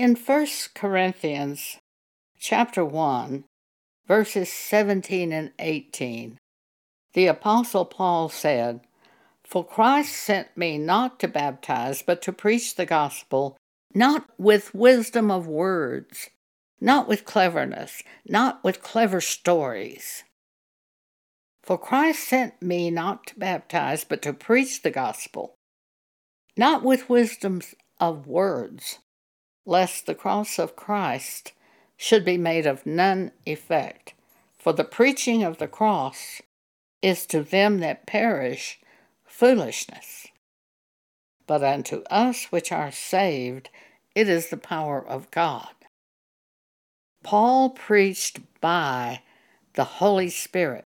In 1 Corinthians chapter 1, verses 17 and 18, the Apostle Paul said, For Christ sent me not to baptize, but to preach the gospel, not with wisdom of words, not with cleverness, not with clever stories. For Christ sent me not to baptize, but to preach the gospel, not with wisdoms of words, lest the cross of Christ should be made of none effect. For the preaching of the cross is to them that perish foolishness. But unto us which are saved, it is the power of God. Paul preached by the Holy Spirit,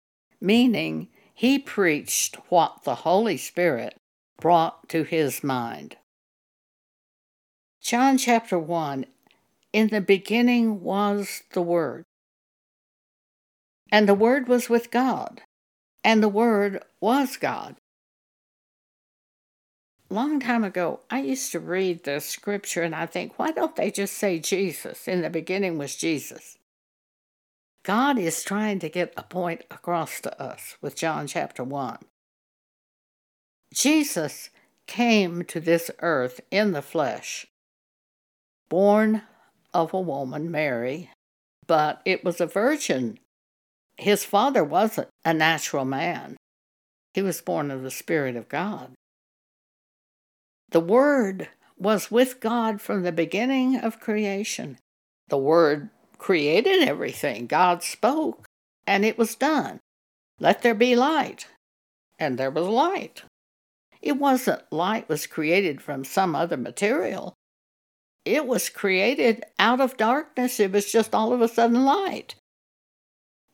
meaning he preached what the Holy Spirit brought to his mind. John chapter 1 In the beginning was the Word, and the Word was with God, and the Word was God. Long time ago, I used to read the scripture and I think, why don't they just say Jesus? In the beginning was Jesus. God is trying to get a point across to us with John chapter 1. Jesus came to this earth in the flesh, born of a woman, Mary, but it was a virgin his father wasn't a natural man, he was born of the Spirit of God. The Word was with God from the beginning of creation. The Word created everything. God spoke, and it was done. Let there be light. And there was light. It wasn't light was created from some other material. It was created out of darkness. It was just all of a sudden light.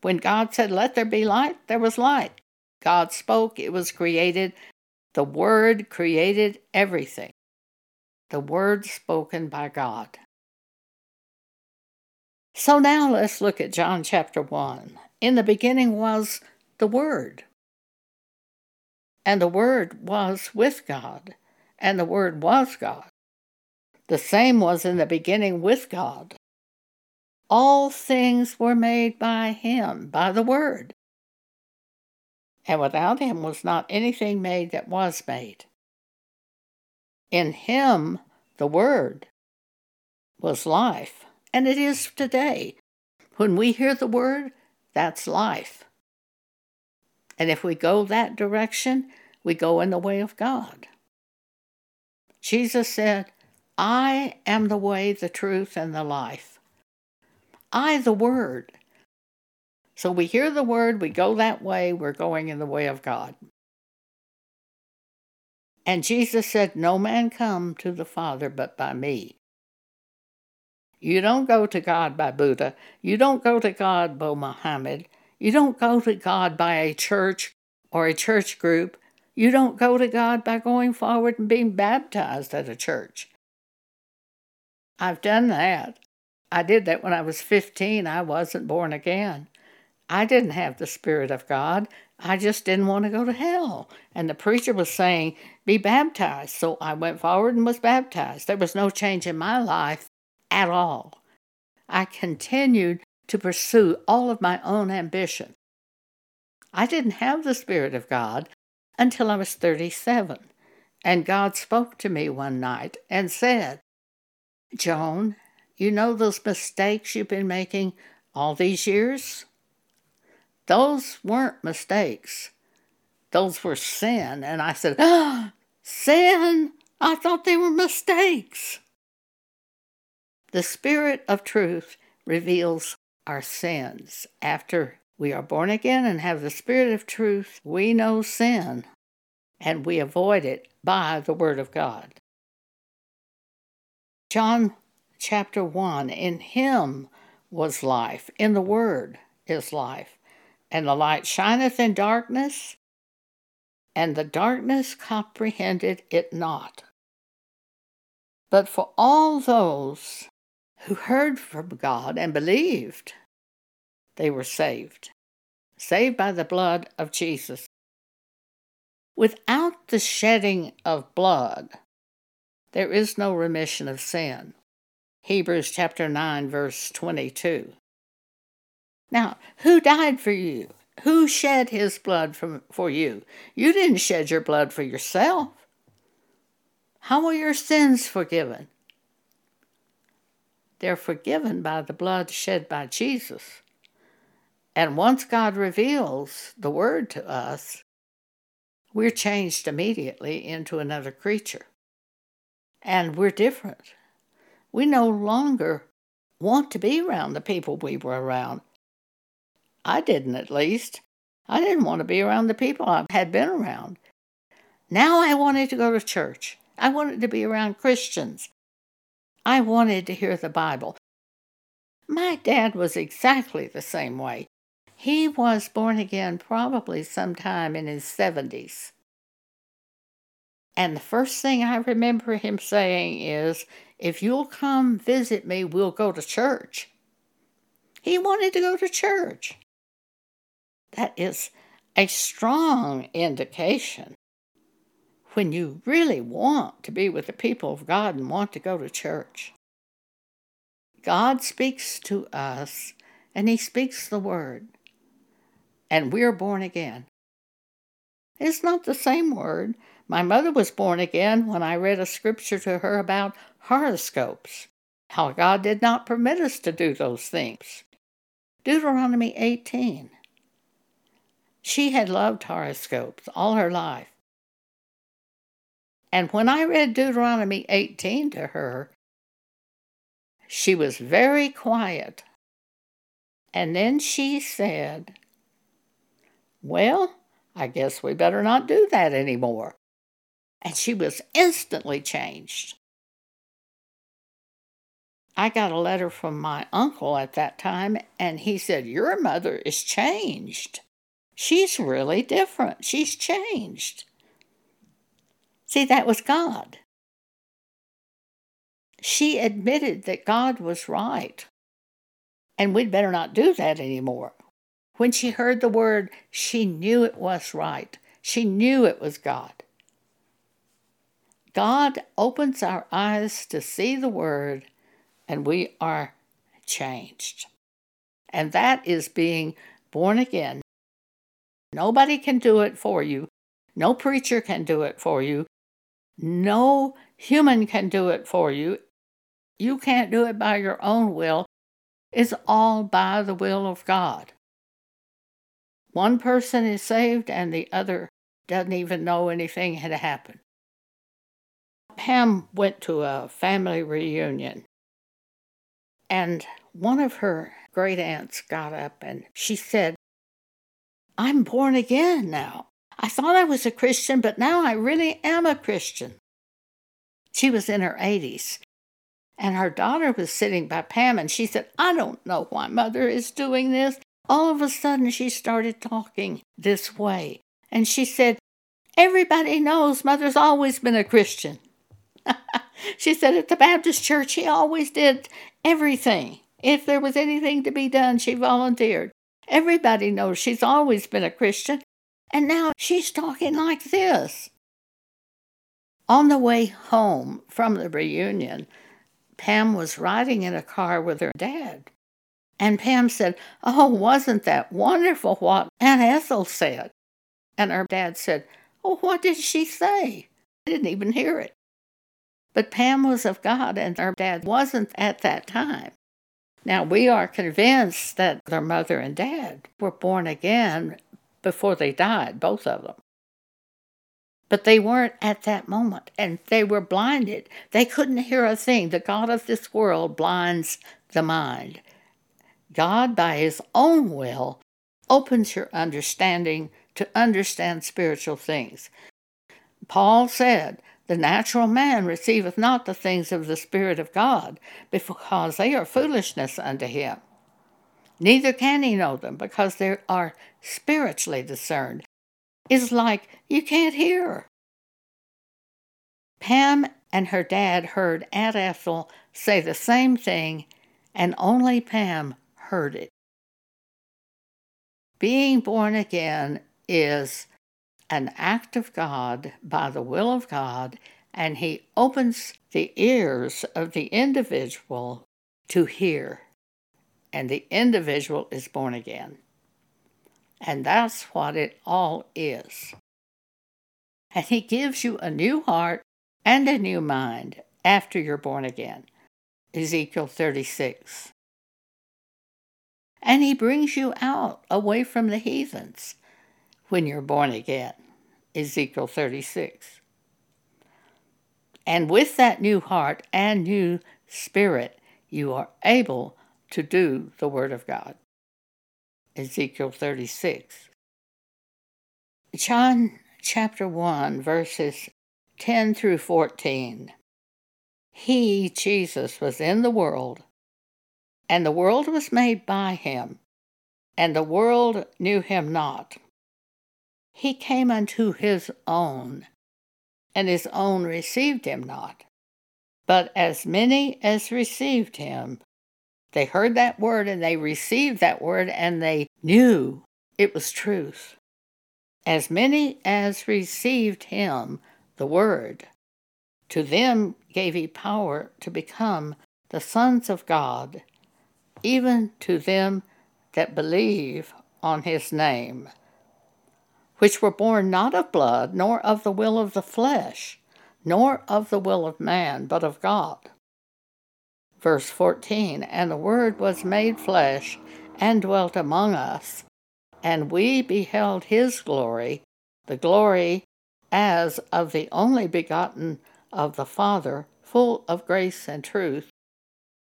When God said, Let there be light, there was light. God spoke, it was created. The Word created everything. The Word spoken by God. So now let's look at John chapter 1. In the beginning was the Word. And the Word was with God, and the Word was God. The same was in the beginning with God. All things were made by him, by the Word. And without him was not anything made that was made. In him, the Word, was life, and it is today. When we hear the Word, that's life. And if we go that direction, we go in the way of God. Jesus said, I am the way, the truth, and the life. I, the Word. So we hear the Word, we go that way, we're going in the way of God. And Jesus said, No man come to the Father but by me. You don't go to God by Buddha. You don't go to God by Muhammad. You don't go to God by a church or a church group. You don't go to God by going forward and being baptized at a church. I've done that. I did that when I was 15. I wasn't born again. I didn't have the Spirit of God. I just didn't want to go to hell. And the preacher was saying, Be baptized. So I went forward and was baptized. There was no change in my life at all. I continued to pursue all of my own ambition. I didn't have the Spirit of God until I was 37. And God spoke to me one night and said, Joan, you know those mistakes you've been making all these years? Those weren't mistakes. Those were sin. And I said, ah, sin? I thought they were mistakes. The Spirit of truth reveals our sins. After we are born again and have the Spirit of truth, we know sin and we avoid it by the Word of God. John chapter 1 In him was life, in the Word is life. And the light shineth in darkness, and the darkness comprehended it not. But for all those who heard from God and believed, they were saved, saved by the blood of Jesus. Without the shedding of blood, there is no remission of sin. Hebrews chapter 9, verse 22. Now, who died for you? Who shed his blood from, for you? You didn't shed your blood for yourself. How are your sins forgiven? They're forgiven by the blood shed by Jesus. And once God reveals the Word to us, we're changed immediately into another creature. And we're different. We no longer want to be around the people we were around. I didn't, at least. I didn't want to be around the people I had been around. Now I wanted to go to church. I wanted to be around Christians. I wanted to hear the Bible. My dad was exactly the same way. He was born again probably sometime in his 70s. And the first thing I remember him saying is, If you'll come visit me, we'll go to church. He wanted to go to church. That is a strong indication when you really want to be with the people of God and want to go to church. God speaks to us, and He speaks the Word and we're born again. It's not the same word. My mother was born again when I read a scripture to her about horoscopes, how God did not permit us to do those things. Deuteronomy 18. She had loved horoscopes all her life. And when I read Deuteronomy 18 to her, she was very quiet. And then she said, well, I guess we better not do that anymore. And she was instantly changed. I got a letter from my uncle at that time, and he said, Your mother is changed. She's really different. She's changed. See, that was God. She admitted that God was right, and we'd better not do that anymore. When she heard the word, she knew it was right. She knew it was God. God opens our eyes to see the word, and we are changed. And that is being born again. Nobody can do it for you. No preacher can do it for you. No human can do it for you. You can't do it by your own will. It's all by the will of God. One person is saved and the other doesn't even know anything had happened. Pam went to a family reunion, and one of her great aunts got up and she said, I'm born again now. I thought I was a Christian, but now I really am a Christian. She was in her 80s, and her daughter was sitting by Pam, and she said, I don't know why mother is doing this. All of a sudden, she started talking this way. And she said, Everybody knows Mother's always been a Christian. she said, At the Baptist church, she always did everything. If there was anything to be done, she volunteered. Everybody knows she's always been a Christian. And now she's talking like this. On the way home from the reunion, Pam was riding in a car with her dad. And Pam said, Oh, wasn't that wonderful what Aunt Ethel said? And her dad said, Oh, what did she say? I didn't even hear it. But Pam was of God, and her dad wasn't at that time. Now, we are convinced that their mother and dad were born again before they died, both of them. But they weren't at that moment, and they were blinded. They couldn't hear a thing. The God of this world blinds the mind. God, by His own will, opens your understanding to understand spiritual things. Paul said, The natural man receiveth not the things of the Spirit of God, because they are foolishness unto him. Neither can he know them, because they are spiritually discerned. It's like you can't hear. Pam and her dad heard Aunt Ethel say the same thing, and only Pam heard it. Being born again is an act of God by the will of God, and He opens the ears of the individual to hear, and the individual is born again. And that's what it all is. And He gives you a new heart and a new mind after you're born again. Ezekiel 36. And He brings you out away from the heathens when you're born again. Ezekiel 36. And with that new heart and new spirit, you are able to do the Word of God. Ezekiel 36. John chapter 1, verses 10 through 14. He, Jesus, was in the world, and the world was made by him, and the world knew him not. He came unto his own, and his own received him not. But as many as received him, they heard that word and they received that word and they knew it was truth. As many as received him, the word, to them gave he power to become the sons of God, even to them that believe on his name which were born not of blood, nor of the will of the flesh, nor of the will of man, but of God. Verse 14 And the Word was made flesh and dwelt among us, and we beheld his glory, the glory as of the only begotten of the Father, full of grace and truth.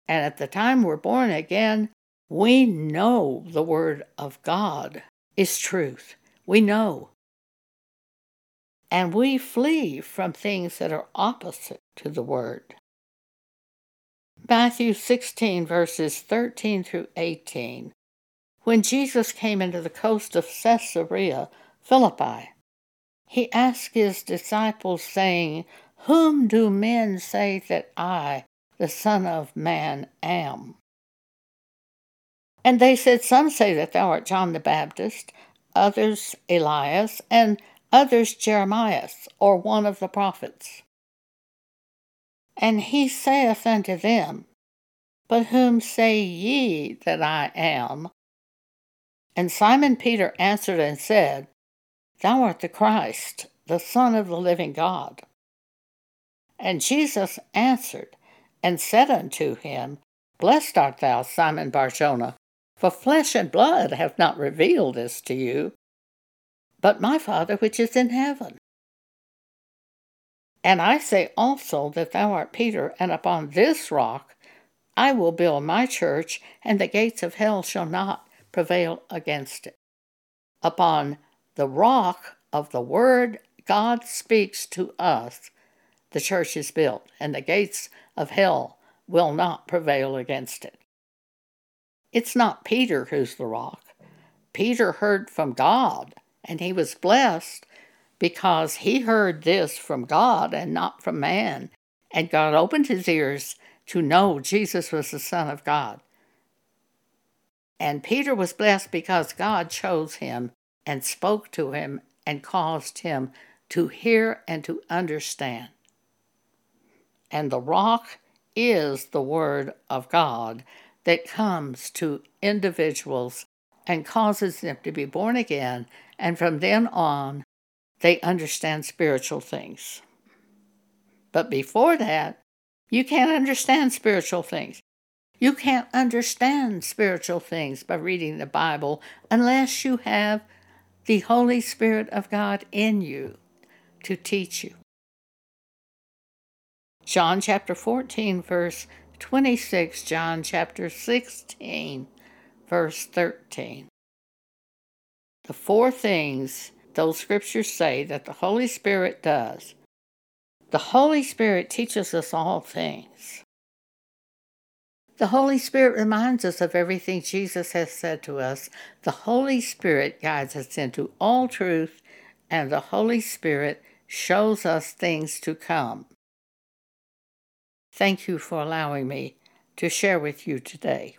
And at the time we're born again, we know the Word of God is truth. We know. And we flee from things that are opposite to the Word. Matthew 16, verses 13 through 18. When Jesus came into the coast of Caesarea Philippi, he asked his disciples, saying, Whom do men say that I, the Son of Man, am? And they said, Some say that thou art John the Baptist, others Elias, and others Jeremiah, or one of the prophets. And he saith unto them, But whom say ye that I am? And Simon Peter answered and said, Thou art the Christ, the Son of the living God. And Jesus answered and said unto him, Blessed art thou, Simon Barjona, for flesh and blood have not revealed this to you, but my Father which is in heaven. And I say also that thou art Peter, and upon this rock I will build my church, and the gates of hell shall not prevail against it. Upon the rock of the word God speaks to us, the church is built, and the gates of hell will not prevail against it. It's not Peter who's the rock. Peter heard from God, and he was blessed because he heard this from God and not from man. And God opened his ears to know Jesus was the Son of God. And Peter was blessed because God chose him and spoke to him and caused him to hear and to understand. And the rock is the Word of God that comes to individuals and causes them to be born again, and from then on, they understand spiritual things. But before that, you can't understand spiritual things. You can't understand spiritual things by reading the Bible unless you have the Holy Spirit of God in you to teach you. John chapter 14, verse 26, John chapter 16, verse 13. The four things those scriptures say that the Holy Spirit does. The Holy Spirit teaches us all things. The Holy Spirit reminds us of everything Jesus has said to us. The Holy Spirit guides us into all truth, and the Holy Spirit shows us things to come. Thank you for allowing me to share with you today.